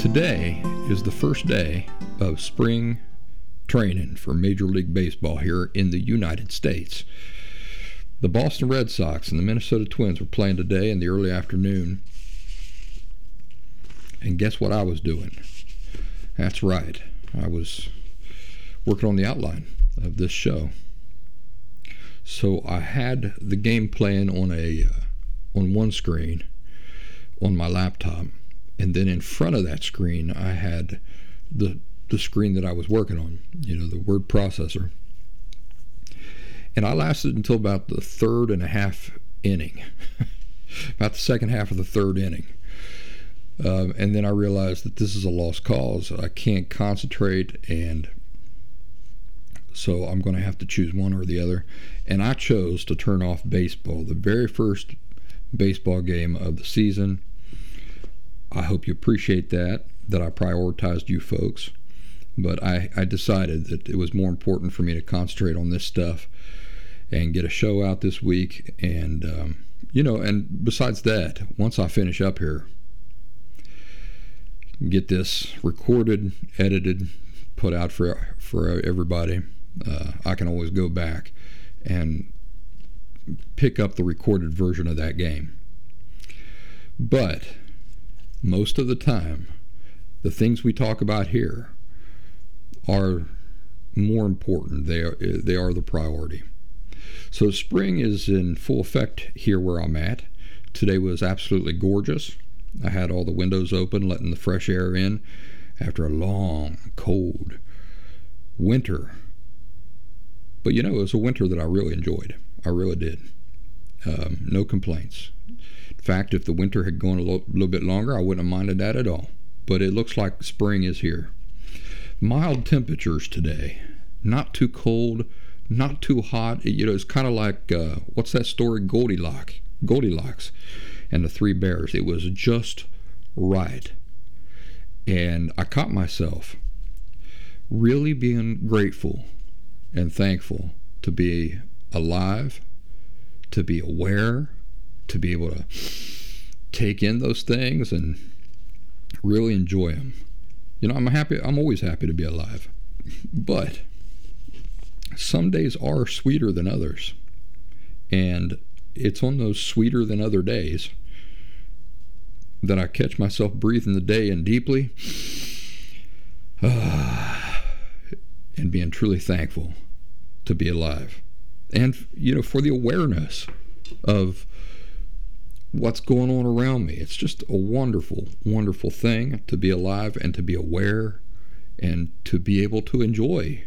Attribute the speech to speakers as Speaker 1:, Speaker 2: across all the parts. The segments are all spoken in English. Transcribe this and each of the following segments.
Speaker 1: Today is the first day of spring training for Major League Baseball here in the United States. The Boston Red Sox and the Minnesota Twins were playing today in the early afternoon. And guess what I was doing? That's right. I was working on the outline of this show. So I had the game plan on a uh, on one screen on my laptop, and then in front of that screen I had the the screen that I was working on, you know, the word processor. And I lasted until about the third and a half inning, about the second half of the third inning. Um, and then I realized that this is a lost cause. I can't concentrate, and so I'm going to have to choose one or the other. And I chose to turn off baseball, the very first baseball game of the season. I hope you appreciate that, that I prioritized you folks. But I, I decided that it was more important for me to concentrate on this stuff and get a show out this week. And, um, you know, and besides that, once I finish up here, get this recorded, edited, put out for, for everybody, uh, I can always go back and pick up the recorded version of that game. But most of the time, the things we talk about here are more important. They are, they are the priority. So spring is in full effect here where I'm at. Today was absolutely gorgeous. I had all the windows open, letting the fresh air in after a long, cold winter. But you know, it was a winter that I really enjoyed. I really did. Um, no complaints. Fact, if the winter had gone a lo- little bit longer, I wouldn't have minded that at all. But it looks like spring is here. Mild temperatures today. Not too cold, not too hot. You know, it's kind of like uh, what's that story? Goldilocks. Goldilocks and the Three Bears. It was just right. And I caught myself really being grateful and thankful to be alive, to be aware, to be able to take in those things and really enjoy them. You know, I'm happy, I'm always happy to be alive. But some days are sweeter than others. And it's on those sweeter than other days that I catch myself breathing the day in deeply uh, and being truly thankful to be alive. And, you know, for the awareness of what's going on around me. It's just a wonderful, wonderful thing to be alive and to be aware and to be able to enjoy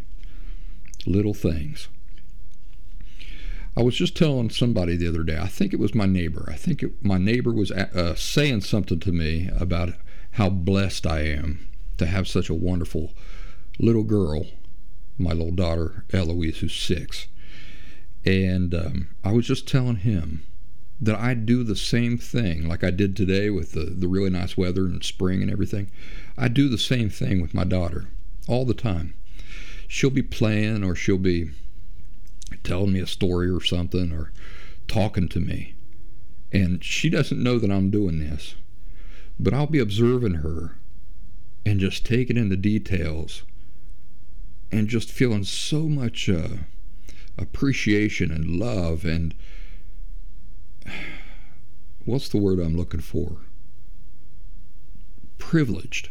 Speaker 1: little things. I was just telling somebody the other day, I think it was my neighbor. I think it, my neighbor was uh, saying something to me about how blessed I am to have such a wonderful little girl, my little daughter Eloise, who's six. And um, I was just telling him that I do the same thing like I did today with the, the really nice weather and spring and everything. I do the same thing with my daughter all the time. She'll be playing or she'll be telling me a story or something or talking to me. And she doesn't know that I'm doing this. But I'll be observing her and just taking in the details and just feeling so much uh, appreciation and love and what's the word I'm looking for? Privileged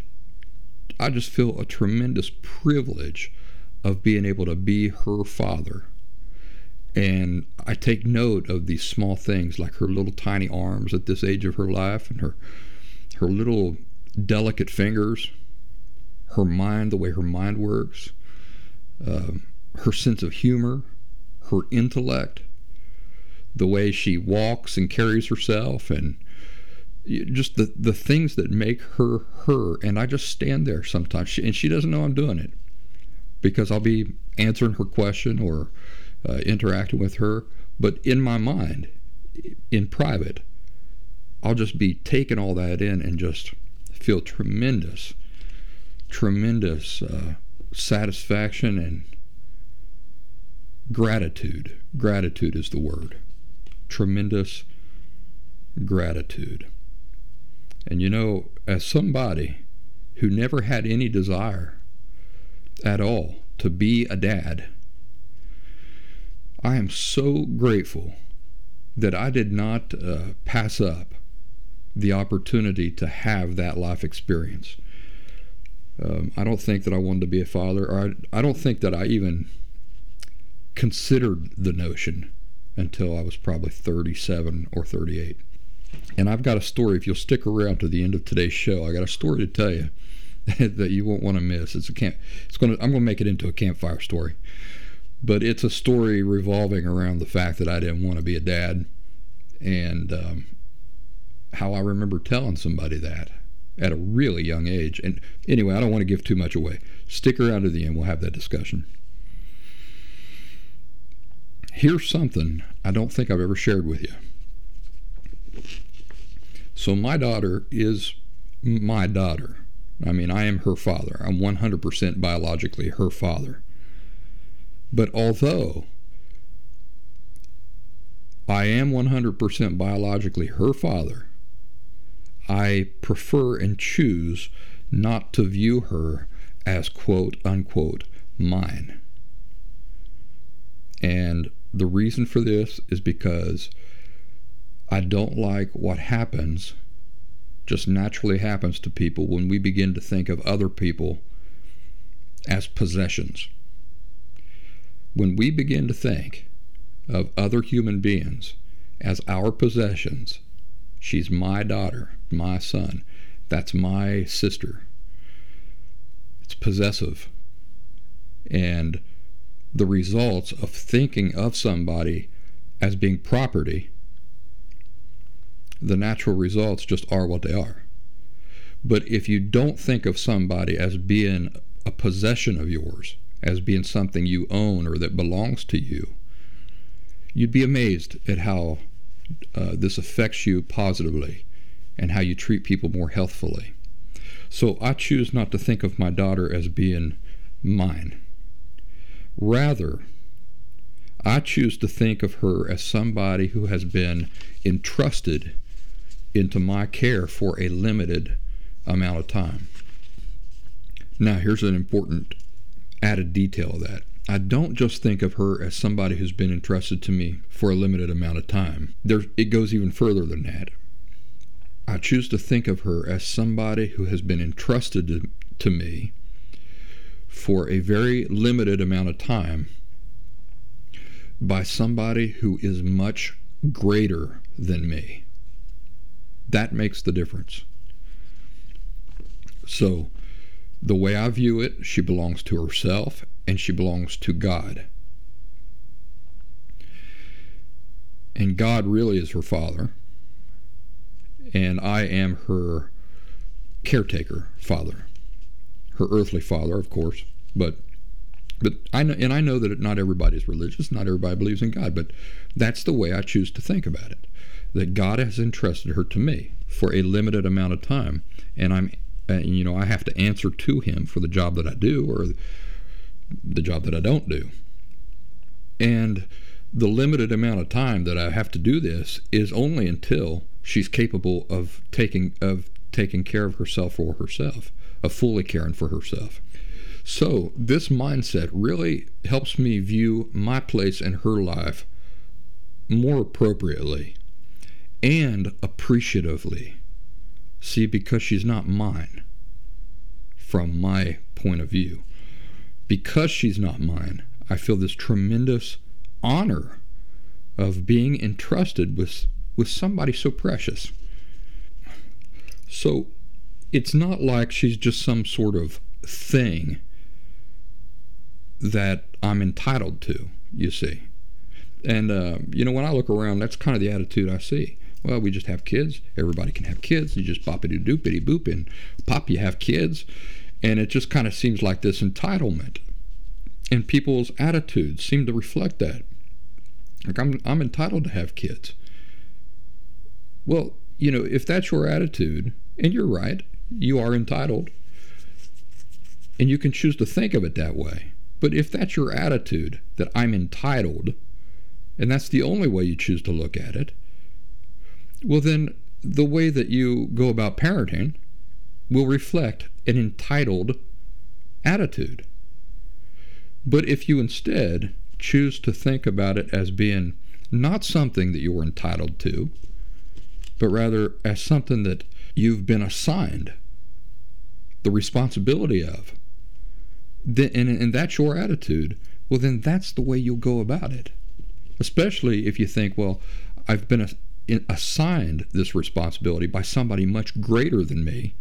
Speaker 1: I just feel a tremendous privilege of being able to be her father. And I take note of these small things like her little tiny arms at this age of her life and her her little delicate fingers, her mind, the way her mind works, uh, her sense of humor, her intellect, the way she walks and carries herself, and just the, the things that make her her. And I just stand there sometimes, she, and she doesn't know I'm doing it because I'll be answering her question or uh, interacting with her. But in my mind, in private, I'll just be taking all that in and just feel tremendous, tremendous uh, satisfaction and gratitude. Gratitude is the word. Tremendous gratitude. And you know, as somebody who never had any desire at all to be a dad, I am so grateful that I did not uh, pass up the opportunity to have that life experience. Um, I don't think that I wanted to be a father, or I, I don't think that I even considered the notion until I was probably 37 or 38. And I've got a story. If you'll stick around to the end of today's show, I got a story to tell you that you won't want to miss. It's a camp. It's to. I'm going to make it into a campfire story, but it's a story revolving around the fact that I didn't want to be a dad, and um, how I remember telling somebody that at a really young age. And anyway, I don't want to give too much away. Stick around to the end. We'll have that discussion. Here's something I don't think I've ever shared with you. So, my daughter is my daughter. I mean, I am her father. I'm 100% biologically her father. But although I am 100% biologically her father, I prefer and choose not to view her as quote unquote mine. And the reason for this is because I don't like what happens, just naturally happens to people when we begin to think of other people as possessions. When we begin to think of other human beings as our possessions, she's my daughter, my son, that's my sister. It's possessive. And the results of thinking of somebody as being property, the natural results just are what they are. But if you don't think of somebody as being a possession of yours, as being something you own or that belongs to you, you'd be amazed at how uh, this affects you positively and how you treat people more healthfully. So I choose not to think of my daughter as being mine. Rather, I choose to think of her as somebody who has been entrusted into my care for a limited amount of time. Now, here's an important added detail of that. I don't just think of her as somebody who's been entrusted to me for a limited amount of time. There, it goes even further than that. I choose to think of her as somebody who has been entrusted to, to me for a very limited amount of time by somebody who is much greater than me. That makes the difference. So, the way I view it, she belongs to herself and she belongs to God. And God really is her father. And I am her caretaker father. Her earthly father, of course. But but I know, and I know that not everybody's religious, not everybody believes in God, but that's the way I choose to think about it. That God has entrusted her to me for a limited amount of time, and I'm, uh, you know, I have to answer to Him for the job that I do or the job that I don't do. And the limited amount of time that I have to do this is only until she's capable of taking of taking care of herself for herself, of fully caring for herself. So, this mindset really helps me view my place in her life more appropriately and appreciatively. See, because she's not mine from my point of view. Because she's not mine, I feel this tremendous honor of being entrusted with, with somebody so precious. So it's not like she's just some sort of thing that I'm entitled to, you see. And, uh, you know, when I look around, that's kind of the attitude I see. Well, we just have kids. Everybody can have kids. You just boppity doopity boop and pop, you have kids. And it just kind of seems like this entitlement. And people's attitudes seem to reflect that. Like, I'm, I'm entitled to have kids. Well, you know, if that's your attitude, and you're right, you are entitled, and you can choose to think of it that way. But if that's your attitude, that I'm entitled, and that's the only way you choose to look at it, well, then the way that you go about parenting will reflect an entitled attitude. But if you instead choose to think about it as being not something that you're entitled to, but rather as something that you've been assigned the responsibility of, then, and, and that's your attitude, well, then that's the way you'll go about it. Especially if you think, well, I've been assigned this responsibility by somebody much greater than me.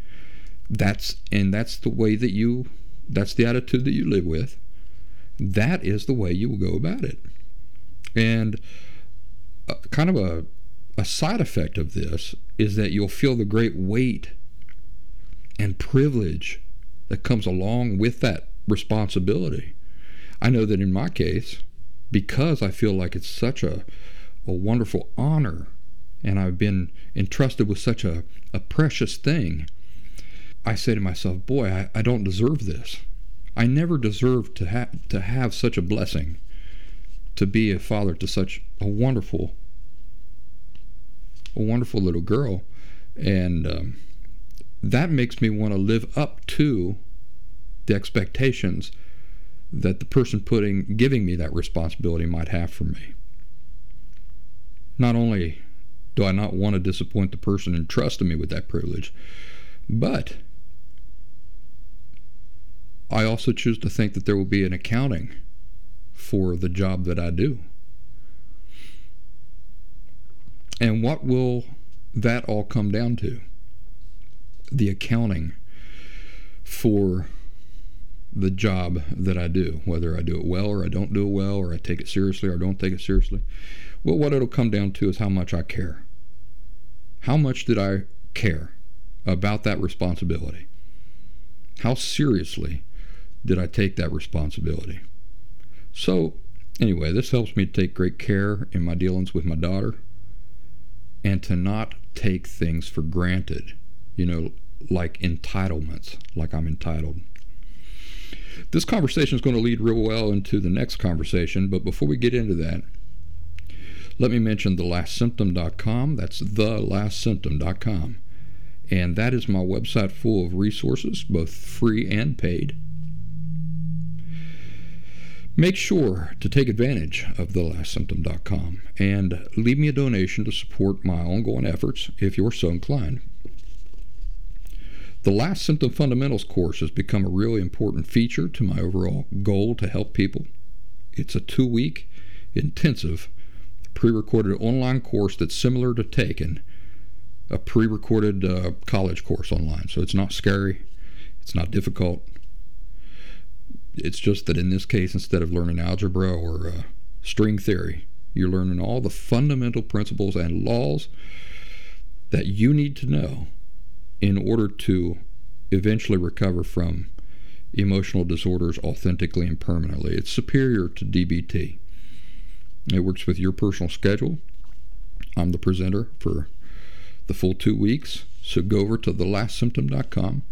Speaker 1: That's and that's the way that you that's the attitude that you live with. That is the way you will go about it. And uh, kind of a a side effect of this is that you'll feel the great weight and privilege that comes along with that responsibility. I know that in my case, because I feel like it's such a, a wonderful honor and I've been entrusted with such a, a precious thing, I say to myself, boy, I, I don't deserve this. I never deserved to, ha- to have such a blessing, to be a father to such a wonderful, a wonderful little girl. And um, that makes me want to live up to the expectations that the person putting giving me that responsibility might have for me. Not only do I not want to disappoint the person entrusting me with that privilege, but I also choose to think that there will be an accounting for the job that I do. And what will that all come down to? The accounting for the job that I do, whether I do it well or I don't do it well, or I take it seriously or I don't take it seriously. Well, what it'll come down to is how much I care. How much did I care about that responsibility? How seriously did I take that responsibility? So, anyway, this helps me to take great care in my dealings with my daughter and to not take things for granted, you know, like entitlements, like I'm entitled. This conversation is going to lead real well into the next conversation, but before we get into that, let me mention thelastsymptom.com. That's thelastsymptom.com. And that is my website full of resources, both free and paid. Make sure to take advantage of thelastsymptom.com and leave me a donation to support my ongoing efforts if you're so inclined. The Last Symptom Fundamentals course has become a really important feature to my overall goal to help people. It's a two week intensive pre-recorded online course that's similar to taking a pre-recorded uh, college course online. So it's not scary, it's not difficult. It's just that in this case, instead of learning algebra or uh, string theory, you're learning all the fundamental principles and laws that you need to know in order to eventually recover from emotional disorders authentically and permanently. It's superior to DBT. It works with your personal schedule. I'm the presenter for the full two weeks. So go over to thelastsymptom.com,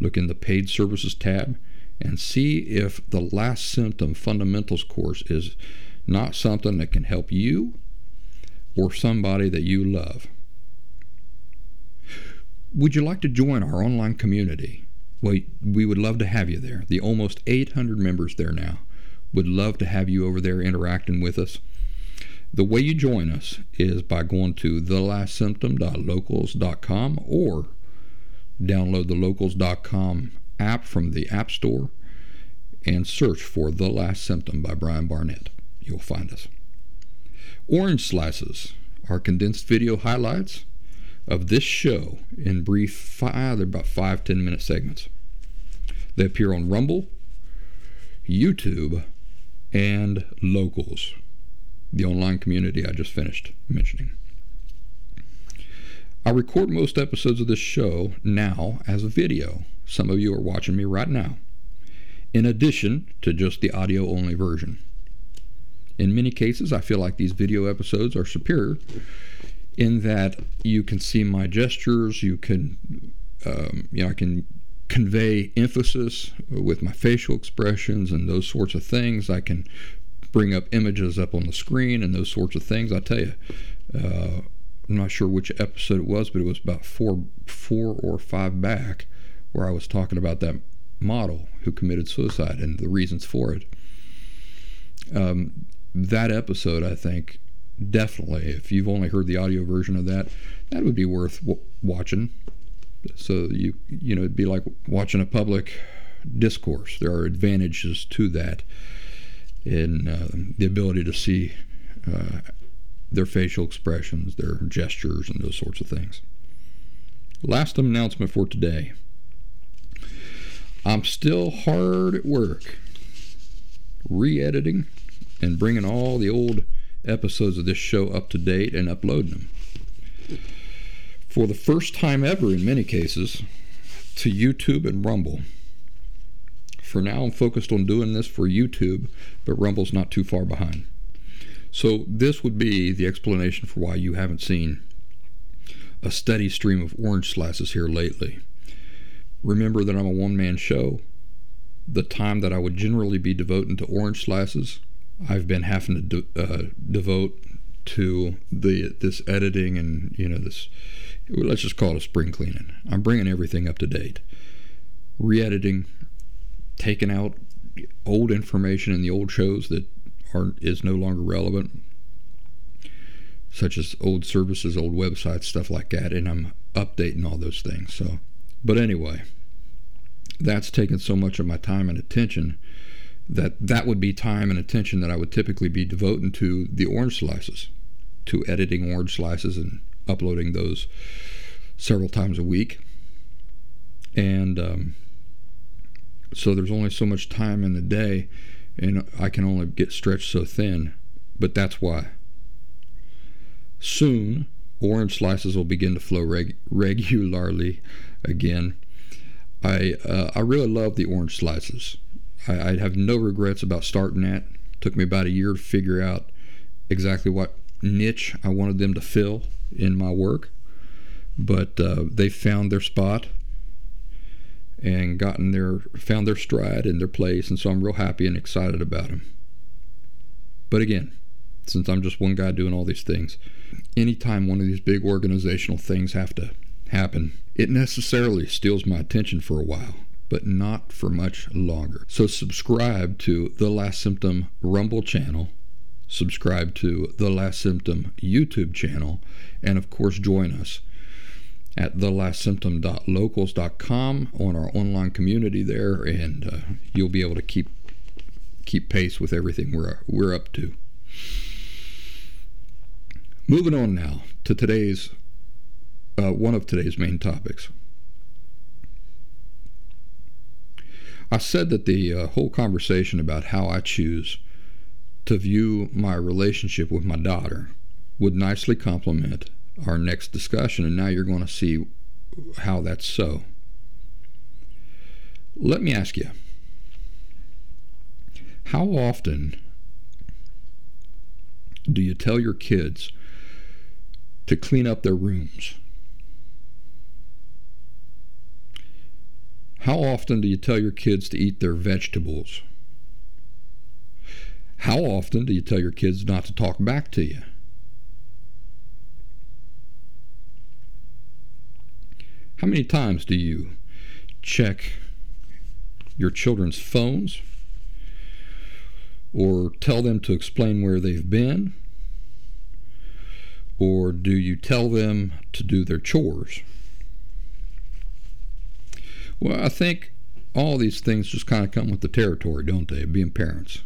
Speaker 1: look in the paid services tab, and see if the Last Symptom Fundamentals course is not something that can help you or somebody that you love. Would you like to join our online community? Well, we would love to have you there. The almost 800 members there now. Would love to have you over there interacting with us. The way you join us is by going to thelastsymptom.locals.com or download the locals.com app from the App Store and search for The Last Symptom by Brian Barnett. You'll find us. Orange Slices are condensed video highlights of this show in brief, five, they're about five, ten minute segments. They appear on Rumble, YouTube, and Locals, the online community I just finished mentioning. I record most episodes of this show now as a video. Some of you are watching me right now, in addition to just the audio only version. In many cases, I feel like these video episodes are superior in that you can see my gestures, you can, um, you know, I can convey emphasis with my facial expressions and those sorts of things. I can bring up images up on the screen and those sorts of things. I tell you, uh, I'm not sure which episode it was, but it was about four, four or five back, where I was talking about that model who committed suicide and the reasons for it. Um, that episode, I think, definitely, if you've only heard the audio version of that, that would be worth w- watching. So you you know it'd be like watching a public discourse. There are advantages to that in uh, the ability to see uh, their facial expressions, their gestures, and those sorts of things. Last announcement for today. I'm still hard at work re-editing and bringing all the old episodes of this show up to date and uploading them. For the first time ever, in many cases, to YouTube and Rumble. For now, I'm focused on doing this for YouTube, but Rumble's not too far behind. So, this would be the explanation for why you haven't seen a steady stream of orange slices here lately. Remember that I'm a one man show. The time that I would generally be devoting to orange slices I've been having to de- uh, devote to the this editing and you know this let's just call it a spring cleaning. I'm bringing everything up to date, re-editing, taking out old information in the old shows that are is no longer relevant, such as old services, old websites, stuff like that, and I'm updating all those things. So, but anyway, that's taken so much of my time and attention that that would be time and attention that I would typically be devoting to the orange slices, to editing orange slices and uploading those several times a week. And um, so there's only so much time in the day, and I can only get stretched so thin. But that's why. Soon, orange slices will begin to flow reg- regularly again. I uh, I really love the orange slices. I, I have no regrets about starting that. Took me about a year to figure out exactly what niche I wanted them to fill in my work, but uh, they found their spot and gotten their found their stride and their place, and so I'm real happy and excited about them. But again, since I'm just one guy doing all these things, anytime one of these big organizational things have to happen, it necessarily steals my attention for a while but not for much longer. So subscribe to The Last Symptom Rumble channel, subscribe to The Last Symptom YouTube channel, and of course join us at thelastsymptom.locals.com on our online community there, and uh, you'll be able to keep keep pace with everything we're we're up to. Moving on now to today's uh, one of today's main topics. I said that the uh, whole conversation about how I choose to view my relationship with my daughter would nicely complement our next discussion, and now you're going to see how that's so. Let me ask you how often do you tell your kids to clean up their rooms? How often do you tell your kids to eat their vegetables? How often do you tell your kids not to talk back to you? How many times do you check your children's phones or tell them to explain where they've been? Or do you tell them to do their chores? Well, I think all these things just kind of come with the territory, don't they? Being parents.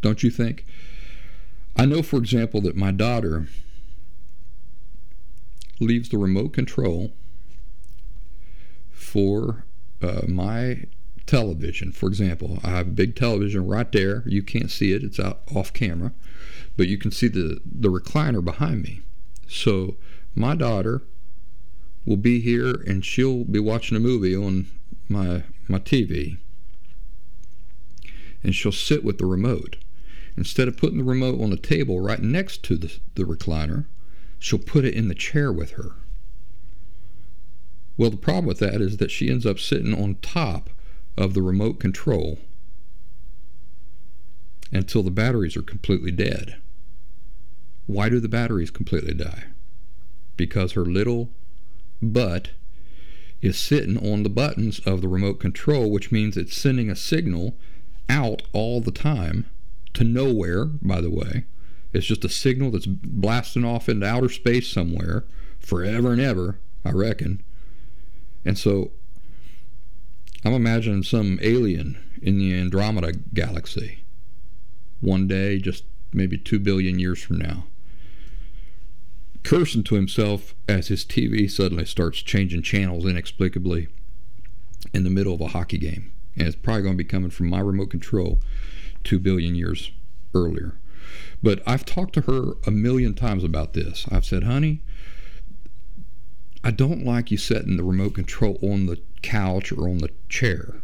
Speaker 1: Don't you think? I know, for example, that my daughter leaves the remote control for uh, my television. For example, I have a big television right there. You can't see it; it's out off camera, but you can see the the recliner behind me. So my daughter will be here, and she'll be watching a movie on my my TV, and she'll sit with the remote. Instead of putting the remote on the table right next to the, the recliner, she'll put it in the chair with her. Well, the problem with that is that she ends up sitting on top of the remote control until the batteries are completely dead. Why do the batteries completely die? Because her little butt is sitting on the buttons of the remote control, which means it's sending a signal out all the time to nowhere, by the way. It's just a signal that's blasting off into outer space somewhere forever and ever, I reckon. And so I'm imagining some alien in the Andromeda galaxy one day, just maybe two billion years from now, cursing to himself as his TV suddenly starts changing channels inexplicably in the middle of a hockey game. And it's probably going to be coming from my remote control two billion years earlier. But I've talked to her a million times about this. I've said, honey, I don't like you setting the remote control on the couch or on the chair.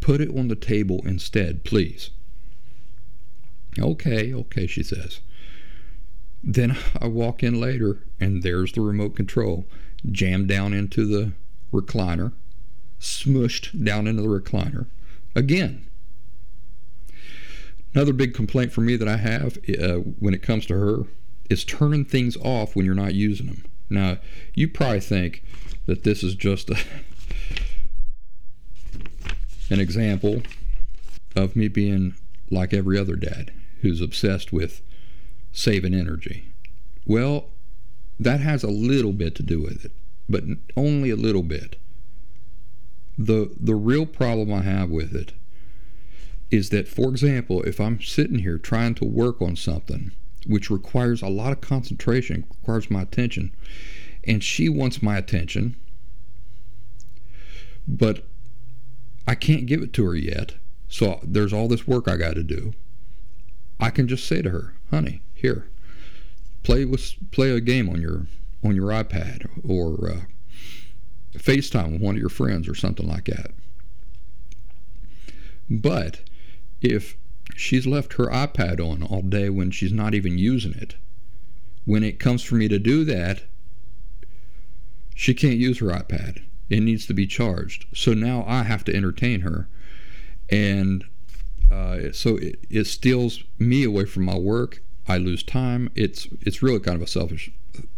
Speaker 1: Put it on the table instead, please. Okay, okay, she says. Then I walk in later and there's the remote control jammed down into the recliner, smushed down into the recliner again. Another big complaint for me that I have uh, when it comes to her is turning things off when you're not using them. Now, you probably think that this is just a, an example of me being like every other dad who's obsessed with saving energy. Well, that has a little bit to do with it, but only a little bit. The the real problem I have with it is that, for example, if I'm sitting here trying to work on something which requires a lot of concentration, requires my attention, and she wants my attention, but I can't give it to her yet. So there's all this work I got to do. I can just say to her, "Honey, here, play with play a game on your on your iPad or uh, FaceTime with one of your friends or something like that." But if she's left her iPad on all day when she's not even using it, when it comes for me to do that, she can't use her iPad. It needs to be charged. So now I have to entertain her. And uh, so it, it steals me away from my work. I lose time. It's it's really kind of a selfish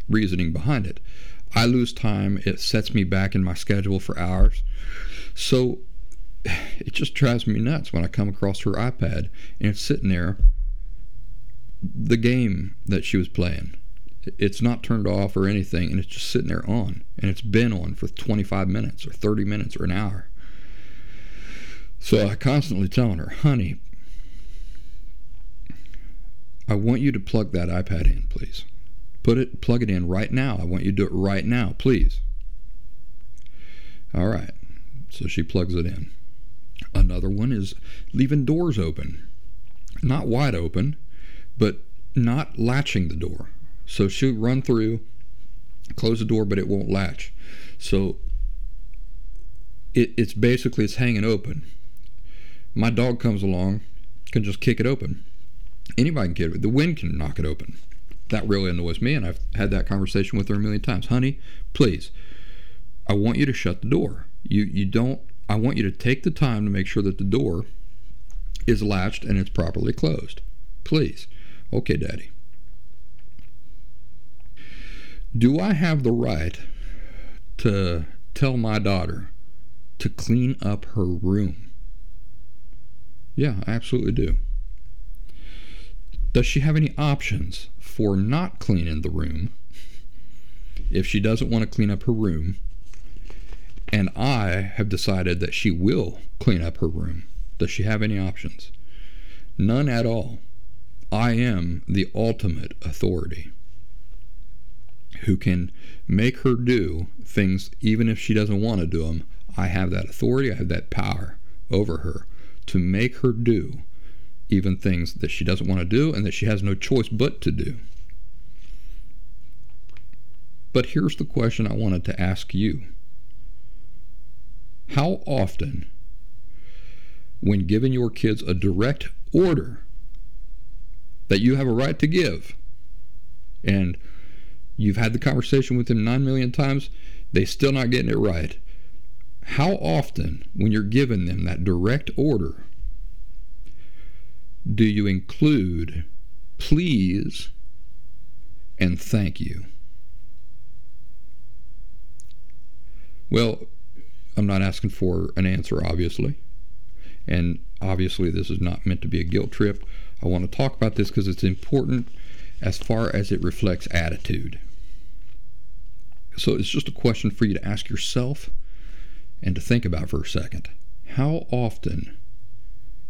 Speaker 1: reasoning behind it. I lose time. It sets me back in my schedule for hours. So it just drives me nuts when I come across her iPad and it's sitting there. The game that she was playing, it's not turned off or anything, and it's just sitting there on, and it's been on for 25 minutes or 30 minutes or an hour. So I constantly telling her, honey, I want you to plug that iPad in, please. Put it, plug it in right now. I want you to do it right now, please. All right. So she plugs it in. Another one is leaving doors open, not wide open, but not latching the door. So she'll run through, close the door, but it won't latch. So it, it's basically it's hanging open. My dog comes along, can just kick it open. Anybody can get it. The wind can knock it open. That really annoys me, and I've had that conversation with her a million times. Honey, please, I want you to shut the door. You you don't I want you to take the time to make sure that the door is latched and it's properly closed. Please. Okay, Daddy. Do I have the right to tell my daughter to clean up her room? Yeah, I absolutely do. Does she have any options for not cleaning the room if she doesn't want to clean up her room and I have decided that she will clean up her room. Does she have any options? None at all. I am the ultimate authority who can make her do things even if she doesn't want to do them. I have that authority, I have that power over her to make her do even things that she doesn't want to do and that she has no choice but to do. But here's the question I wanted to ask you How often, when giving your kids a direct order that you have a right to give, and you've had the conversation with them nine million times, they still not getting it right. How often, when you're giving them that direct order, do you include please and thank you? Well, I'm not asking for an answer, obviously. And obviously, this is not meant to be a guilt trip. I want to talk about this because it's important as far as it reflects attitude. So it's just a question for you to ask yourself and to think about for a second. How often,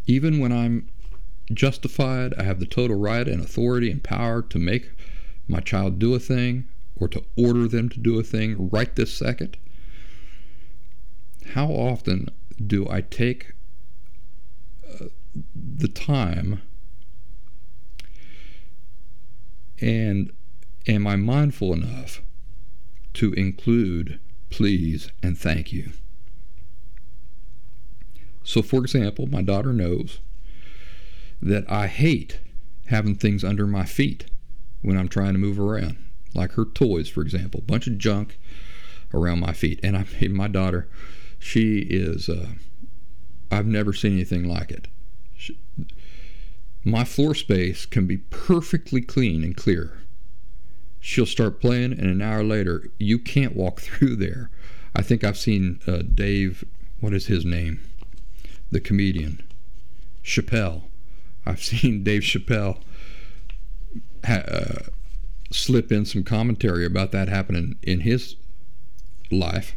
Speaker 1: even when I'm justified, I have the total right and authority and power to make my child do a thing or to order them to do a thing right this second, how often do I take uh, the time and am I mindful enough to include please and thank you? So, for example, my daughter knows that I hate having things under my feet when I'm trying to move around, like her toys, for example, bunch of junk around my feet. And I mean, my daughter she is, uh, I've never seen anything like it. She, my floor space can be perfectly clean and clear. She'll start playing, and an hour later, you can't walk through there. I think I've seen uh, Dave, what is his name? The comedian, Chappelle. I've seen Dave Chappelle ha- uh, slip in some commentary about that happening in his life.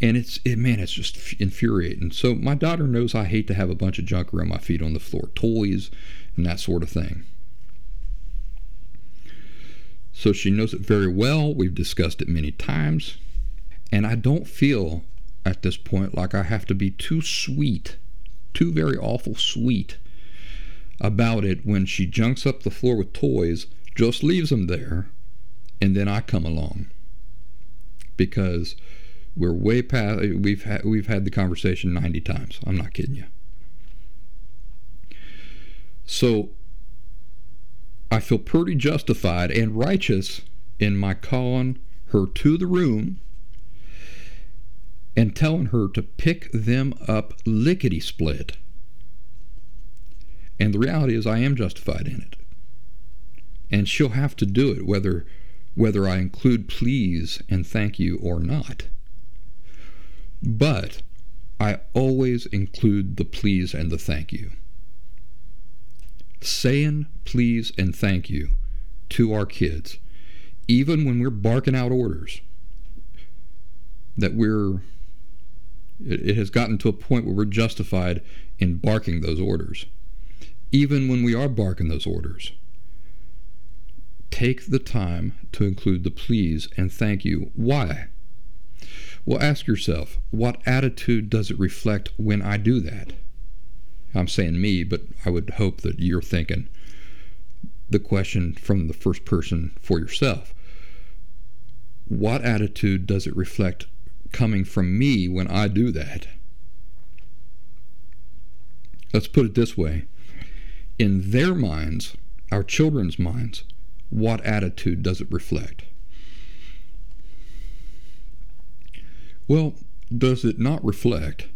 Speaker 1: And it's it, man it's just infuriating. So my daughter knows i hate to have a bunch of junk around my feet on the floor toys and that sort of thing. So she knows it very well. We've discussed it many times. And i don't feel at this point like i have to be too sweet too very awful sweet about it when she junks up the floor with toys just leaves them there and then i come along because we're way past. We've had we've had the conversation 90 times. I'm not kidding you. So I feel pretty justified and righteous in my calling her to the room and telling her to pick them up lickety split. And the reality is, I am justified in it. And she'll have to do it whether whether I include please and thank you or not. But I always include the please and the thank you. Saying please and thank you to our kids, even when we're barking out orders, that we're it has gotten to a point where we're justified in barking those orders. Even when we are barking those orders, take the time to include the please and thank you. Why? Well, ask yourself, what attitude does it reflect when I do that? I'm saying me, but I would hope that you're thinking the question from the first person for yourself. What attitude does it reflect coming from me when I do that? Let's put it this way in their minds, our children's minds, what attitude does it reflect? Well, does it not reflect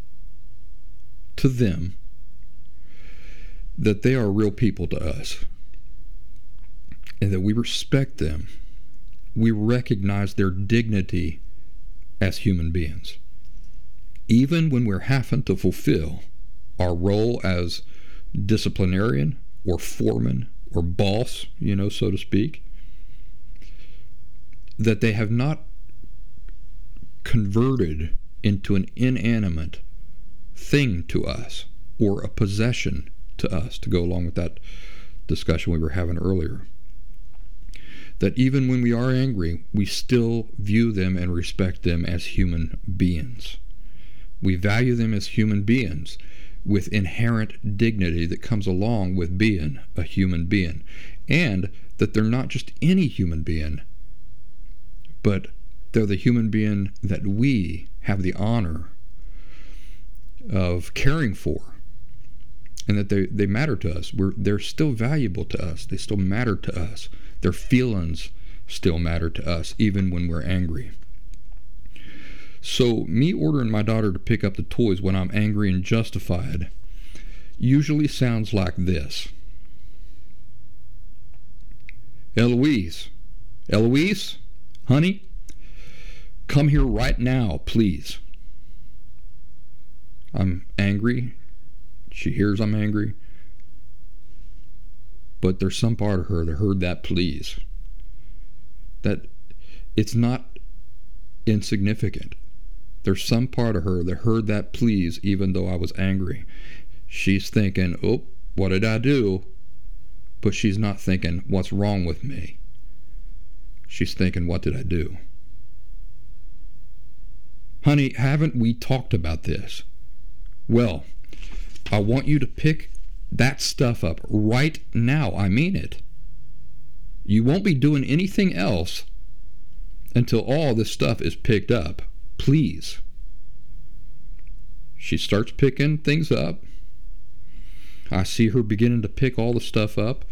Speaker 1: to them that they are real people to us and that we respect them? We recognize their dignity as human beings. Even when we're having to fulfill our role as disciplinarian or foreman or boss, you know, so to speak, that they have not converted into an inanimate thing to us or a possession to us, to go along with that discussion we were having earlier. That even when we are angry, we still view them and respect them as human beings. We value them as human beings with inherent dignity that comes along with being a human being. And that they're not just any human being, but they're the human being that we have the honor of caring for and that they, they matter to us. We're, they're still valuable to us. They still matter to us. Their feelings still matter to us, even when we're angry. So, me ordering my daughter to pick up the toys when I'm angry and justified usually sounds like this Eloise, Eloise, honey, come here right now, please. I'm angry. She hears I'm angry. But there's some part of her that heard that please. That it's not insignificant. There's some part of her that heard that please even though I was angry. She's thinking, oh, what did I do? But she's not thinking, what's wrong with me? She's thinking, what did I do? Honey, haven't we talked about this? Well, I want you to pick that stuff up right now. I mean it. You won't be doing anything else until all this stuff is picked up. Please. She starts picking things up. I see her beginning to pick all the stuff up,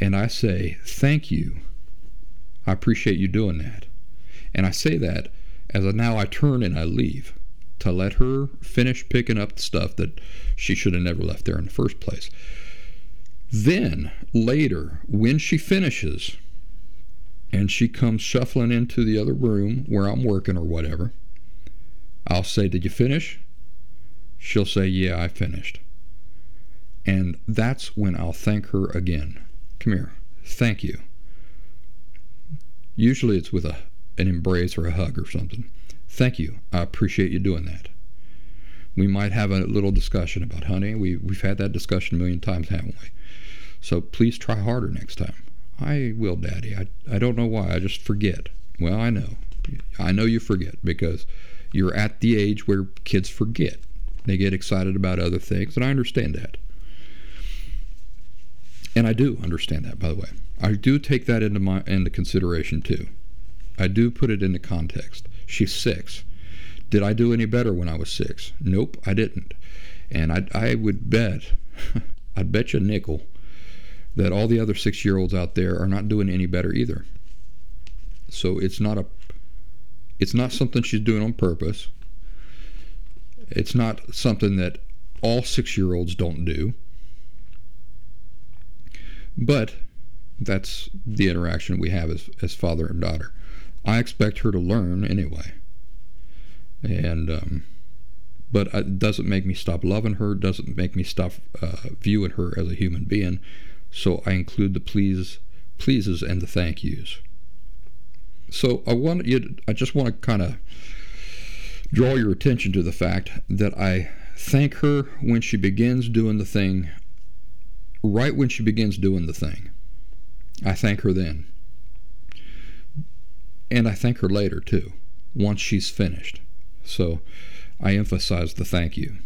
Speaker 1: and I say, Thank you. I appreciate you doing that. And I say that as I, now I turn and I leave to let her finish picking up the stuff that she should have never left there in the first place. Then, later, when she finishes and she comes shuffling into the other room where I'm working or whatever, I'll say, Did you finish? She'll say, Yeah, I finished. And that's when I'll thank her again. Come here. Thank you. Usually it's with a, an embrace or a hug or something. Thank you. I appreciate you doing that. We might have a little discussion about honey. We, we've had that discussion a million times, haven't we? So please try harder next time. I will, Daddy. I, I don't know why. I just forget. Well, I know. I know you forget because you're at the age where kids forget. They get excited about other things, and I understand that. And I do understand that, by the way. I do take that into my into consideration too. I do put it into context. She's six. Did I do any better when I was six? Nope, I didn't. And I, I would bet, I'd bet you a nickel that all the other six year olds out there are not doing any better either. So it's not a it's not something she's doing on purpose. It's not something that all six year olds don't do. But that's the interaction we have as, as father and daughter. I expect her to learn anyway. And, um, but it doesn't make me stop loving her, doesn't make me stop uh, viewing her as a human being. So I include the please, pleases and the thank yous. So I want you, I just want to kind of draw your attention to the fact that I thank her when she begins doing the thing, right when she begins doing the thing. I thank her then. And I thank her later too, once she's finished. So I emphasize the thank you.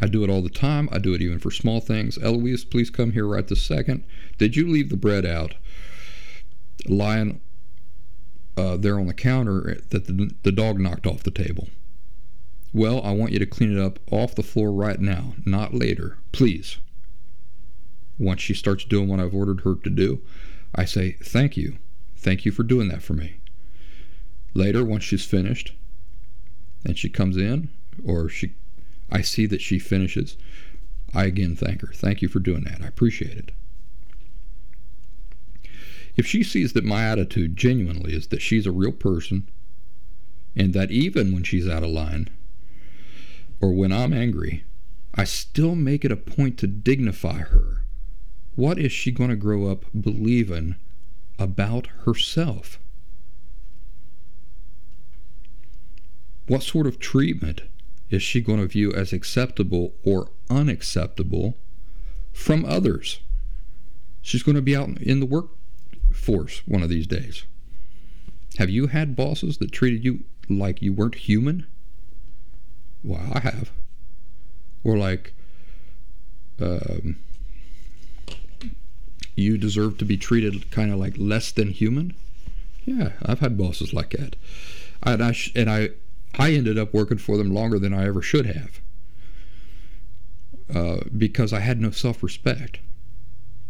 Speaker 1: I do it all the time. I do it even for small things. Eloise, please come here right this second. Did you leave the bread out lying uh, there on the counter that the, the dog knocked off the table? Well, I want you to clean it up off the floor right now, not later. Please. Once she starts doing what I've ordered her to do, I say, Thank you. Thank you for doing that for me. Later, once she's finished and she comes in, or she, I see that she finishes, I again thank her. Thank you for doing that. I appreciate it. If she sees that my attitude genuinely is that she's a real person, and that even when she's out of line, or when I'm angry, I still make it a point to dignify her. What is she going to grow up believing about herself. what sort of treatment is she going to view as acceptable or unacceptable from others? She's going to be out in the workforce one of these days. Have you had bosses that treated you like you weren't human? Well, I have. Or like, um, you deserve to be treated kind of like less than human. Yeah, I've had bosses like that, and I sh- and I I ended up working for them longer than I ever should have uh, because I had no self respect.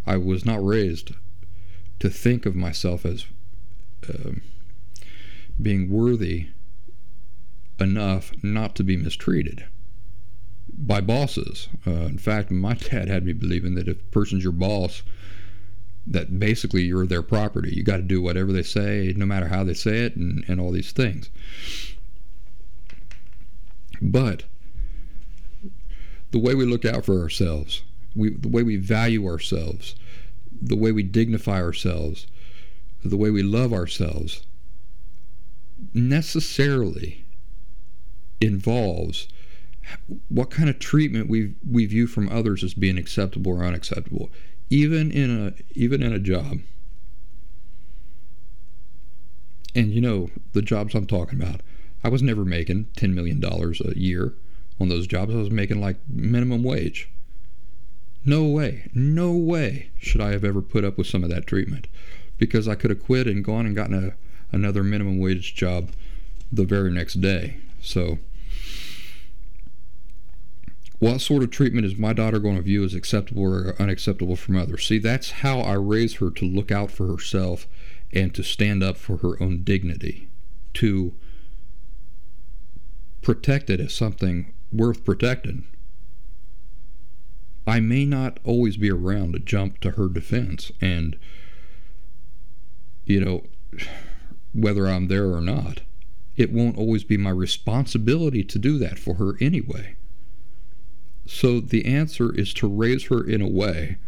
Speaker 1: I was not raised to think of myself as uh, being worthy enough not to be mistreated by bosses. Uh, in fact, my dad had me believing that if a person's your boss, that basically you're their property. You got to do whatever they say, no matter how they say it, and, and all these things. But the way we look out for ourselves, we, the way we value ourselves, the way we dignify ourselves, the way we love ourselves, necessarily involves what kind of treatment we we view from others as being acceptable or unacceptable, even in a even in a job. And you know the jobs I'm talking about. I was never making ten million dollars a year on those jobs. I was making like minimum wage. No way, no way should I have ever put up with some of that treatment, because I could have quit and gone and gotten a, another minimum wage job the very next day. So what sort of treatment is my daughter going to view as acceptable or unacceptable from others? See, that's how I raise her to look out for herself and to stand up for her own dignity, to protect it as something worth protecting. I may not always be around to jump to her defense, and, you know, whether I'm there or not, it won't always be my responsibility to do that for her anyway. So the answer is to raise her in a way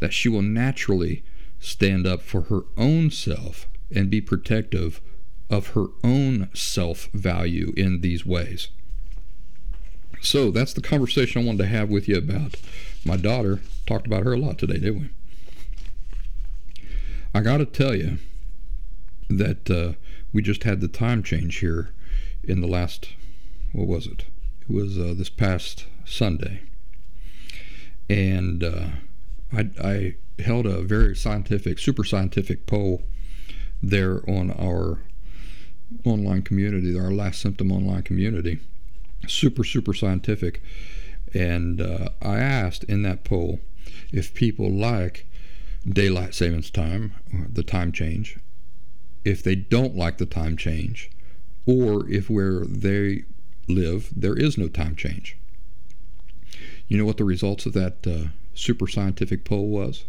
Speaker 1: that she will naturally stand up for her own self and be protective of her own self value in these ways. So that's the conversation I wanted to have with you about my daughter. Talked about her a lot today, didn't we? I got to tell you that uh, we just had the time change here in the last, what was it? It was uh, this past Sunday. And uh, I, I held a very scientific, super scientific poll there on our online community, our last symptom online community. Super, super scientific. And uh, I asked in that poll if people like daylight savings time, the time change, if they don't like the time change, or if where they live there is no time change. You know what the results of that uh, super scientific poll was?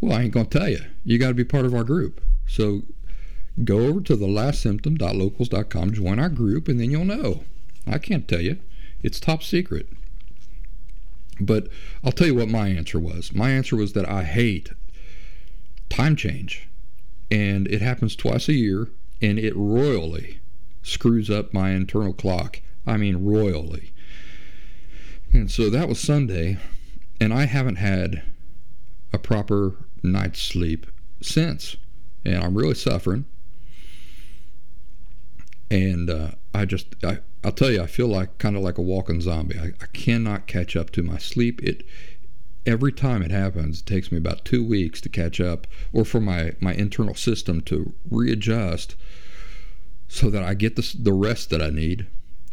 Speaker 1: Well, I ain't going to tell you. You got to be part of our group. So go over to the lastsymptom.locals.com, join our group, and then you'll know. I can't tell you. It's top secret. But I'll tell you what my answer was. My answer was that I hate time change. And it happens twice a year, and it royally screws up my internal clock. I mean, royally. And so that was Sunday, and I haven't had a proper night's sleep since. And I'm really suffering. And uh, I just, I, I'll tell you, I feel like kind of like a walking zombie. I, I cannot catch up to my sleep. It every time it happens, it takes me about two weeks to catch up, or for my my internal system to readjust, so that I get the the rest that I need.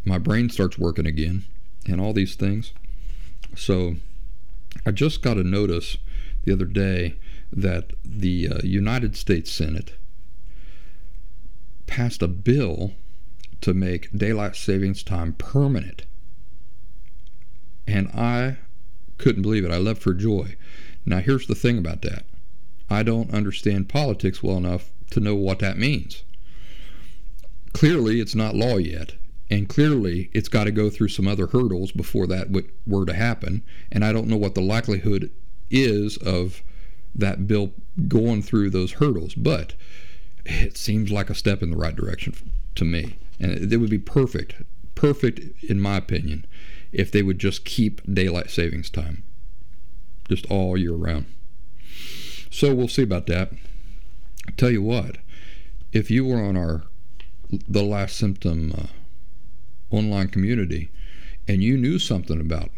Speaker 1: My brain starts working again, and all these things. So I just got a notice the other day that the uh, United States Senate passed a bill to make daylight savings time permanent. And I couldn't believe it. I leapt for joy. Now, here's the thing about that I don't understand politics well enough to know what that means. Clearly, it's not law yet. And clearly, it's got to go through some other hurdles before that were to happen. And I don't know what the likelihood is of that bill going through those hurdles. But it seems like a step in the right direction to me. And it would be perfect, perfect in my opinion, if they would just keep daylight savings time just all year round. So we'll see about that. I tell you what, if you were on our the last symptom uh, online community and you knew something about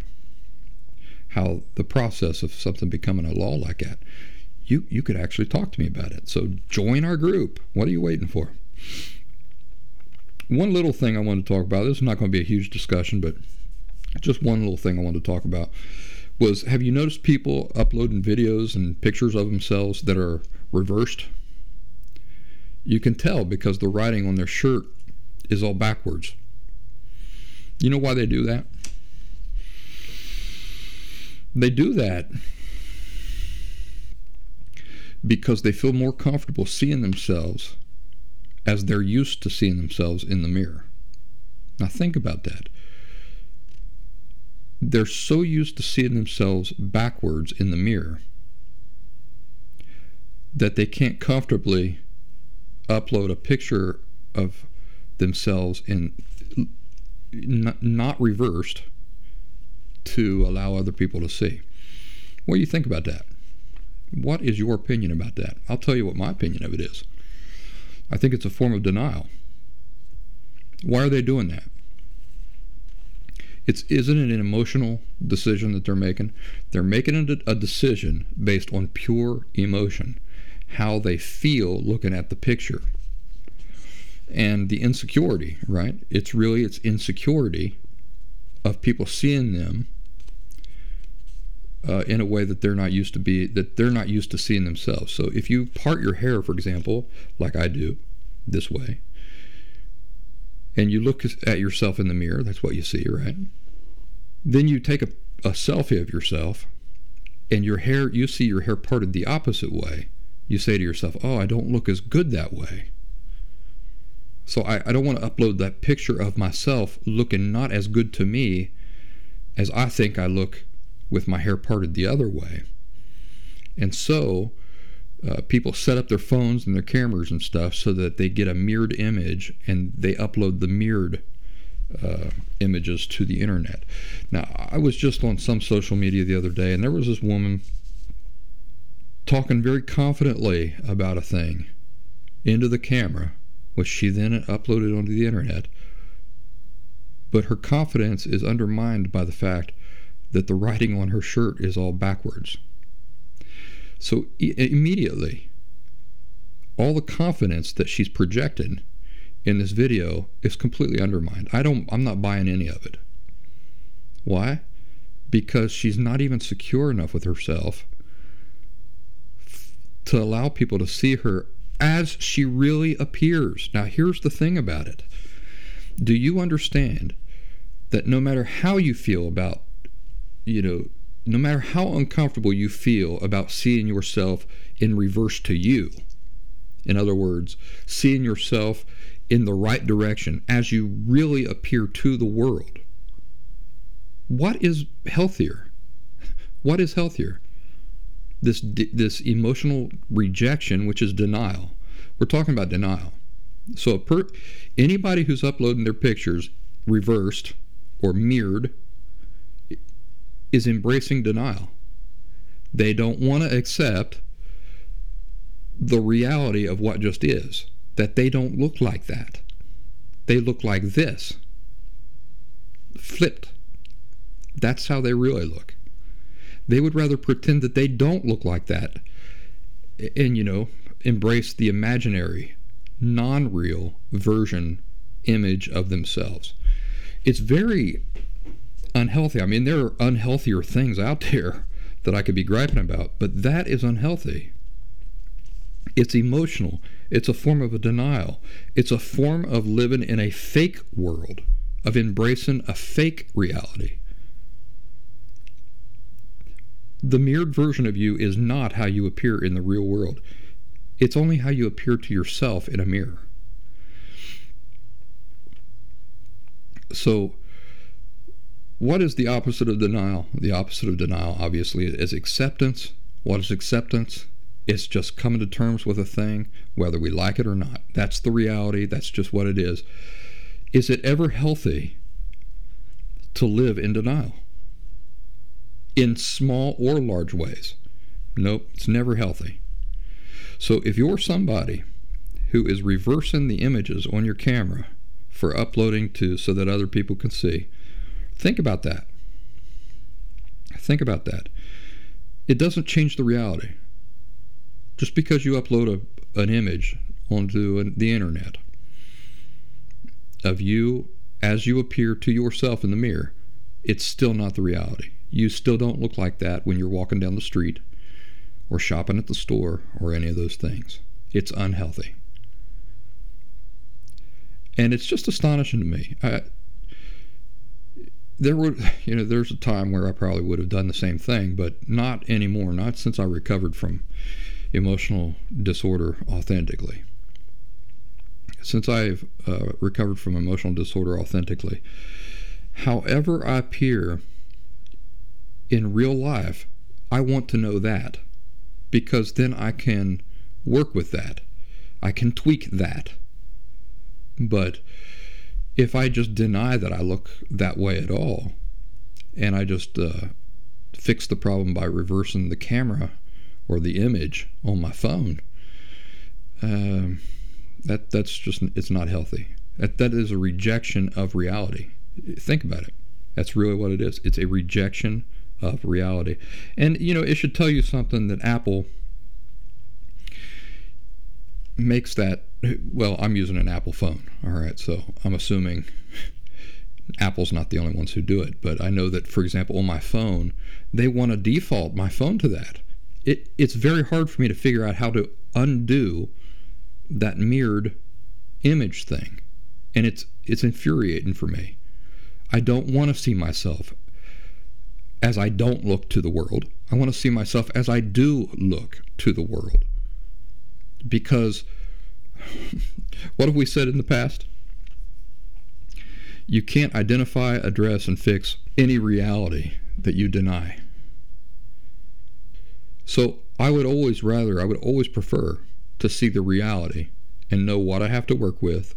Speaker 1: how the process of something becoming a law like that, you you could actually talk to me about it. So join our group. What are you waiting for? One little thing I want to talk about. This is not going to be a huge discussion, but just one little thing I want to talk about was have you noticed people uploading videos and pictures of themselves that are reversed? You can tell because the writing on their shirt is all backwards. You know why they do that? They do that because they feel more comfortable seeing themselves as they're used to seeing themselves in the mirror. Now, think about that they're so used to seeing themselves backwards in the mirror that they can't comfortably upload a picture of themselves in not reversed to allow other people to see. What do you think about that? What is your opinion about that? I'll tell you what my opinion of it is. I think it's a form of denial. Why are they doing that? It's isn't it an emotional decision that they're making? They're making a, decision based on pure emotion, how they feel looking at the picture, and the insecurity. Right? It's really it's insecurity of people seeing them uh, in a way that they're not used to be that they're not used to seeing themselves. So if you part your hair, for example, like I do, this way, and you look at yourself in the mirror, that's what you see, right? Then you take a, a selfie of yourself and your hair, you see your hair parted the opposite way. You say to yourself, Oh, I don't look as good that way. So I, I don't want to upload that picture of myself looking not as good to me as I think I look with my hair parted the other way. And so uh, people set up their phones and their cameras and stuff so that they get a mirrored image and they upload the mirrored uh, images to the internet. Now, I was just on some social media the other day and there was this woman talking very confidently about a thing into the camera, which she then uploaded onto the internet. But her confidence is undermined by the fact that the writing on her shirt is all backwards. So e- immediately, all the confidence that she's projected in this video is completely undermined. I don't I'm not buying any of it. Why? Because she's not even secure enough with herself to allow people to see her as she really appears. Now here's the thing about it. Do you understand that no matter how you feel about you know no matter how uncomfortable you feel about seeing yourself in reverse to you, in other words, seeing yourself in the right direction as you really appear to the world, what is healthier? What is healthier? This, this emotional rejection, which is denial. We're talking about denial. So, per, anybody who's uploading their pictures reversed or mirrored is embracing denial. They don't want to accept the reality of what just is, that they don't look like that. They look like this, flipped. That's how they really look. They would rather pretend that they don't look like that and, you know, embrace the imaginary, non real version image of themselves. It's very unhealthy. I mean, there are unhealthier things out there that I could be griping about, but that is unhealthy. It's emotional. It's a form of a denial. It's a form of living in a fake world, of embracing a fake reality. The mirrored version of you is not how you appear in the real world. It's only how you appear to yourself in a mirror. So, what is the opposite of denial? The opposite of denial, obviously, is acceptance. What is acceptance? It's just coming to terms with a thing, whether we like it or not. That's the reality. That's just what it is. Is it ever healthy to live in denial? In small or large ways? Nope, it's never healthy. So if you're somebody who is reversing the images on your camera for uploading to so that other people can see, think about that. Think about that. It doesn't change the reality. Just because you upload a, an image onto the internet of you as you appear to yourself in the mirror, it's still not the reality. You still don't look like that when you're walking down the street or shopping at the store or any of those things. It's unhealthy. And it's just astonishing to me. I, there were, you know, there's a time where I probably would have done the same thing, but not anymore. Not since I recovered from emotional disorder authentically. Since I've uh, recovered from emotional disorder authentically, however I appear in real life, I want to know that because then I can work with that. I can tweak that. But if I just deny that I look that way at all, and I just uh, fix the problem by reversing the camera or the image on my phone, um, that that's just it's not healthy. That that is a rejection of reality. Think about it. That's really what it is. It's a rejection of reality. And you know, it should tell you something that Apple makes that well, I'm using an Apple phone. All right, so I'm assuming Apple's not the only ones who do it, but I know that for example on my phone, they want to default my phone to that. It it's very hard for me to figure out how to undo that mirrored image thing. And it's it's infuriating for me. I don't want to see myself as I don't look to the world. I want to see myself as I do look to the world. Because what have we said in the past? You can't identify, address, and fix any reality that you deny. So I would always rather, I would always prefer to see the reality and know what I have to work with,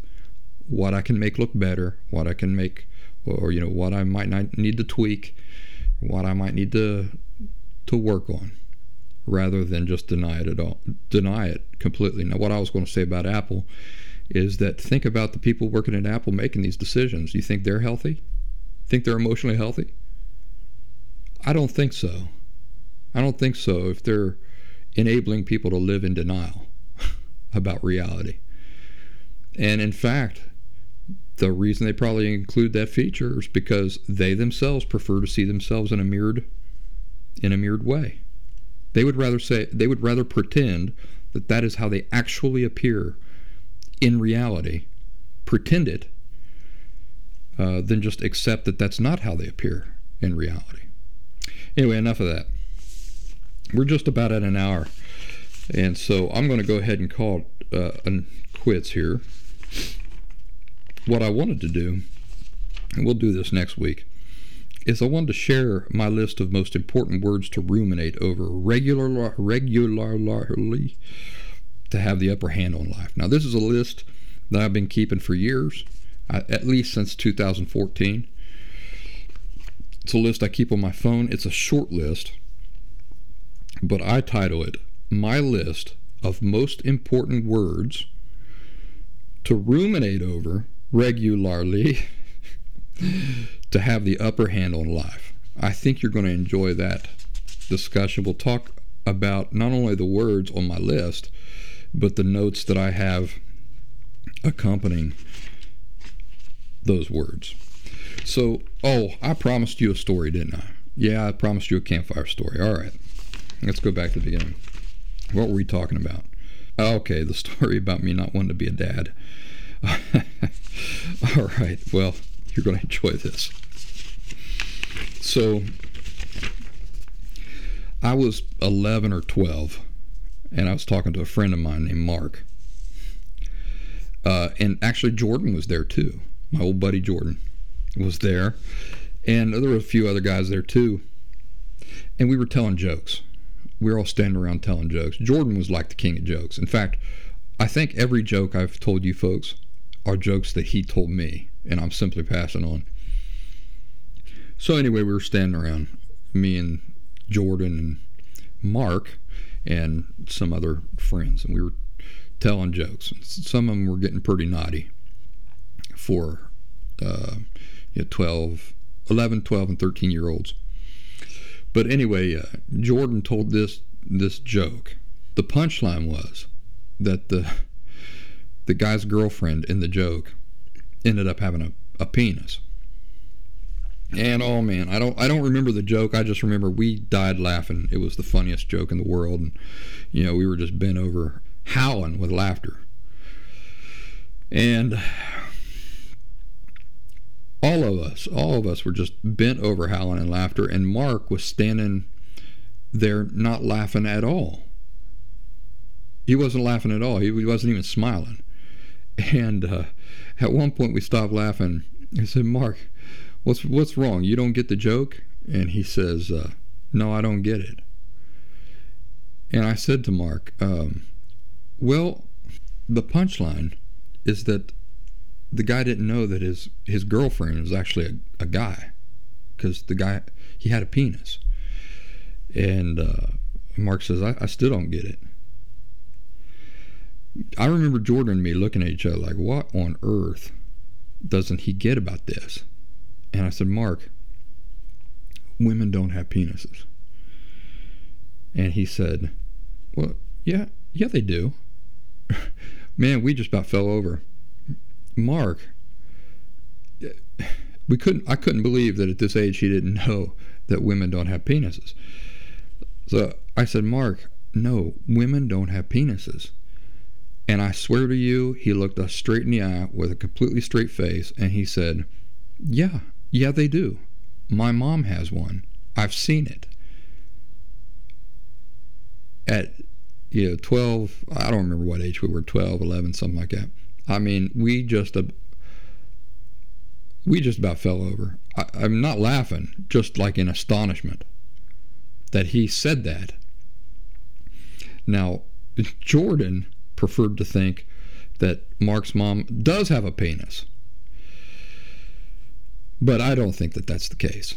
Speaker 1: what I can make look better, what I can make, or you know, what I might not need to tweak, what I might need to to work on, rather than just deny it at all, deny it completely. Now, what I was going to say about Apple is that think about the people working at Apple making these decisions. You think they're healthy? Think they're emotionally healthy? I don't think so. I don't think so. If they're enabling people to live in denial about reality. And in fact, the reason they probably include that feature is because they themselves prefer to see themselves in a mirrored in a mirrored way. They would rather say they would rather pretend that that is how they actually appear in reality, pretend it, uh, than just accept that that's not how they appear in reality. Anyway, enough of that. We're just about at an hour. And so I'm going to go ahead and call uh, quits here. What I wanted to do, and we'll do this next week, is I wanted to share my list of most important words to ruminate over regular, regularly to have the upper hand on life. Now, this is a list that I've been keeping for years, at least since 2014. It's a list I keep on my phone. It's a short list, but I title it my list of most important words to ruminate over regularly to have the upper hand on life. I think you're going to enjoy that discussion. We'll talk about not only the words on my list, but the notes that I have accompanying those words. So, oh, I promised you a story, didn't I? Yeah, I promised you a campfire story. All right, let's go back to the beginning. What were we talking about? Okay, the story about me not wanting to be a dad. All right, well, you're going to enjoy this. So, I was 11 or 12, and I was talking to a friend of mine named Mark. Uh, and actually, Jordan was there too. My old buddy Jordan was there. And there were a few other guys there too. And we were telling jokes we were all standing around telling jokes. Jordan was like the king of jokes. In fact, I think every joke I've told you folks are jokes that he told me. And I'm simply passing on. So anyway, we were standing around, me and Jordan and Mark and some other friends, and we were telling jokes. Some of them were getting pretty naughty for uh, you know, 12, 11, 12, and 13 year olds. But anyway, uh, Jordan told this this joke. The punchline was that the the guy's girlfriend in the joke ended up having a, a penis. And oh man, I don't I don't remember the joke. I just remember we died laughing. It was the funniest joke in the world, and you know we were just bent over howling with laughter. And all of us, all of us were just bent over howling and laughter, and Mark was standing there not laughing at all. He wasn't laughing at all. He wasn't even smiling. And uh, at one point, we stopped laughing. I said, "Mark, what's what's wrong? You don't get the joke?" And he says, uh, "No, I don't get it." And I said to Mark, um, "Well, the punchline is that the guy didn't know that his his girlfriend was actually a, a guy because the guy he had a penis and uh, mark says I, I still don't get it i remember jordan and me looking at each other like what on earth doesn't he get about this and i said mark women don't have penises and he said well yeah yeah they do man we just about fell over Mark, we couldn't. I couldn't believe that at this age he didn't know that women don't have penises. So I said, Mark, no, women don't have penises. And I swear to you, he looked us straight in the eye with a completely straight face, and he said, "Yeah, yeah, they do. My mom has one. I've seen it." At you know, 12, I don't remember what age we were, 12, 11, something like that. I mean, we just uh, we just about fell over. I, I'm not laughing, just like in astonishment that he said that. Now, Jordan preferred to think that Mark's mom does have a penis. But I don't think that that's the case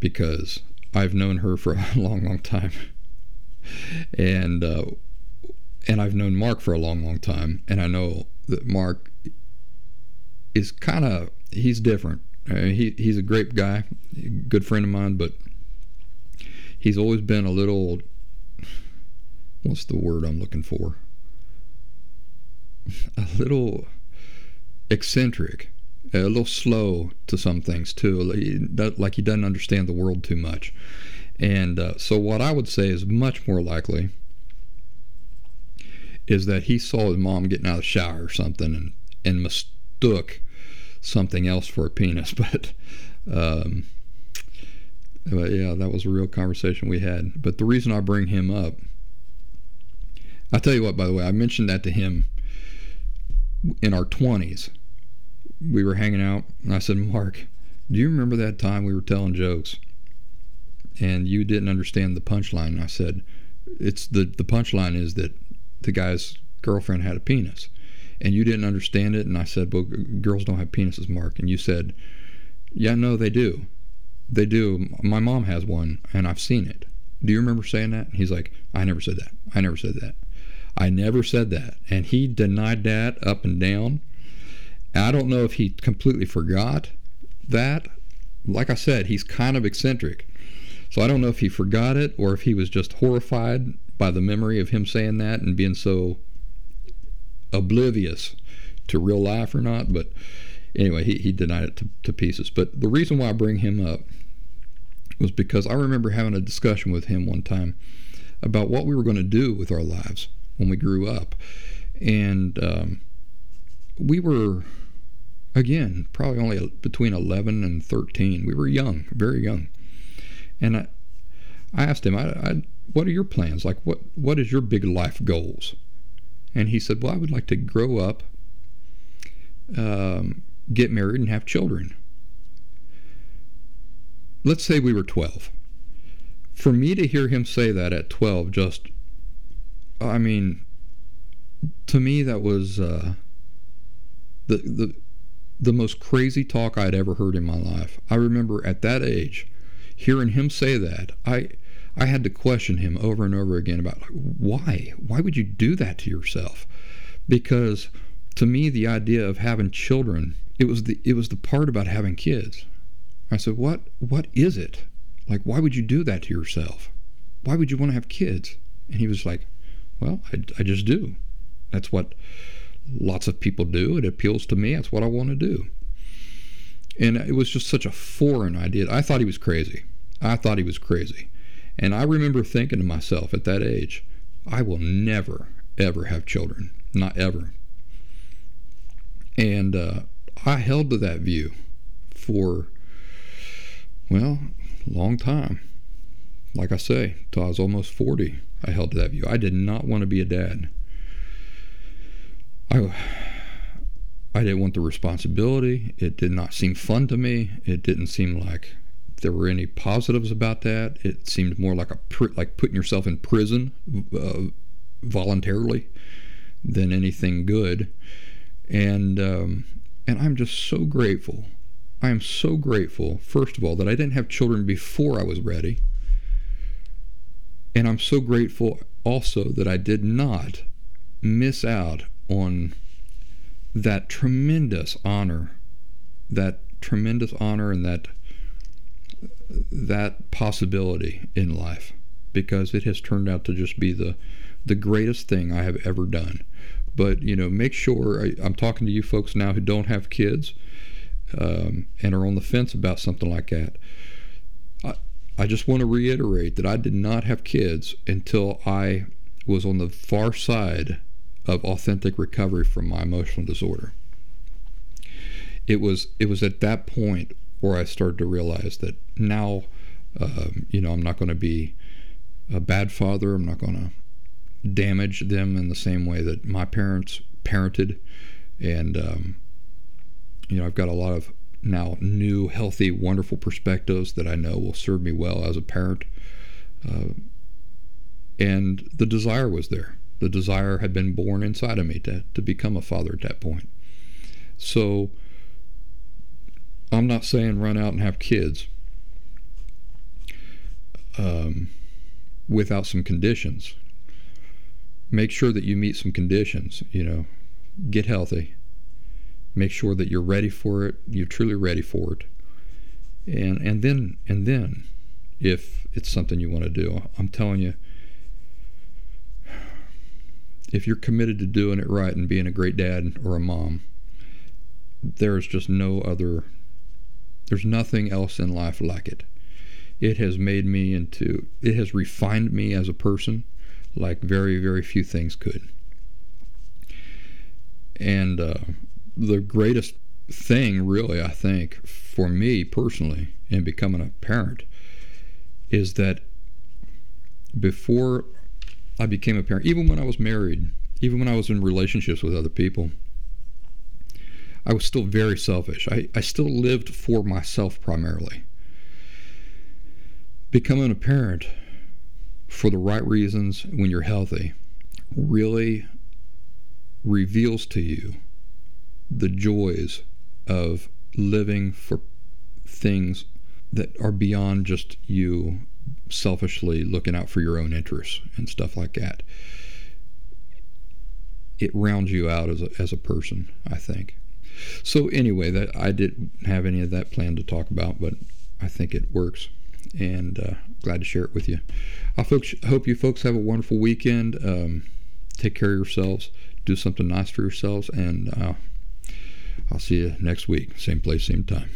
Speaker 1: because I've known her for a long, long time. And uh, and I've known Mark for a long, long time, and I know that Mark is kind of he's different. he he's a great guy, good friend of mine, but he's always been a little. What's the word I'm looking for? A little eccentric, a little slow to some things too. Like he doesn't understand the world too much. And uh, so, what I would say is much more likely is that he saw his mom getting out of the shower or something and, and mistook something else for a penis. But, um, but yeah, that was a real conversation we had. But the reason I bring him up, I'll tell you what, by the way, I mentioned that to him in our 20s. We were hanging out, and I said, Mark, do you remember that time we were telling jokes and you didn't understand the punchline? And I said, it's the, the punchline is that the guy's girlfriend had a penis and you didn't understand it? And i said well girls don't have penises mark. And you said yeah no they do. They do. My mom has one and i've seen it. Do you remember saying that? And he's like i never said that. I never said that i never said that. And he denied that up and down. I don't know if he completely forgot that. Like i said he's kind of eccentric. So i don't know if he forgot it or if he was just horrified by the memory of him saying that and being so oblivious to real life or not. But anyway, he, he denied it to, to pieces. But the reason why I bring him up was because I remember having a discussion with him one time about what we were going to do with our lives when we grew up. And um, we were, again, probably only between 11 and 13. We were young, very young. And I, I asked him, I, I what are your plans? Like, what what is your big life goals? And he said, well, I would like to grow up, um, get married, and have children. Let's say we were 12. For me to hear him say that at 12, just, I mean, to me that was uh, the the the most crazy talk I'd ever heard in my life. I remember at that age hearing him say that. I I had to question him over and over again about why? Why would you do that to yourself? Because to me the idea of having children, it was the it was the part about having kids. I said, "What what is it? Like why would you do that to yourself? Why would you want to have kids?" And he was like, "Well, I, I just do. That's what lots of people do. It appeals to me. That's what I want to do. And it was just such a foreign idea. I thought he was crazy. I thought he was crazy. And I remember thinking to myself at that age, I will never, ever have children. Not ever. And uh, I held to that view for, well, a long time. Like I say, till I was almost 40, I held to that view. I did not want to be a dad. I I didn't want the responsibility. It did not seem fun to me. It didn't seem like there were any positives about that. It seemed more like a like putting yourself in prison uh, voluntarily than anything good. And um, and I'm just so grateful. I am so grateful, first of all, that I didn't have children before I was ready. And I'm so grateful also that I did not miss out on that tremendous honor, that tremendous honor and that that possibility in life because it has turned out to just be the the greatest thing I have ever done. But you know, make sure I, am talking to you folks now who don't have kids um, and are on the fence about something like that. I, just want to reiterate that I did not have kids until I was on the far side of authentic recovery from my emotional disorder. It was it was at that point where I started to realize that now, um, you know, I'm not going to be a bad father. I'm not going to damage them in the same way that my parents parented, and um, you know, I've got a lot of now new, healthy, wonderful perspectives that I know will serve me well as a parent. Uh, and the desire was there the desire had been born inside of me to, to become a father at that point. So I'm not saying run out and have kids um, without some conditions. Make sure that you meet some conditions, you know, get healthy. Make sure that you're ready for it, you're truly ready for it. And and then and then if it's something you want to do, I'm telling you if you're committed to doing it right and being a great dad or a mom, there's just no other, there's nothing else in life like it. It has made me into, it has refined me as a person like very, very few things could. And uh, the greatest thing, really, I think, for me personally, in becoming a parent, is that before I became a parent, even when I was married, even when I was in relationships with other people, I was still very selfish. I, I still lived for myself primarily. Becoming a parent for the right reasons when you're healthy really reveals to you the joys of living for things that are beyond just you selfishly looking out for your own interests and stuff like that. It rounds you out as a, as a person, I think. So anyway, that I didn't have any of that planned to talk about, but I think it works, and uh, glad to share it with you. I folks, hope you folks have a wonderful weekend. Um, take care of yourselves. Do something nice for yourselves, and uh, I'll see you next week, same place, same time.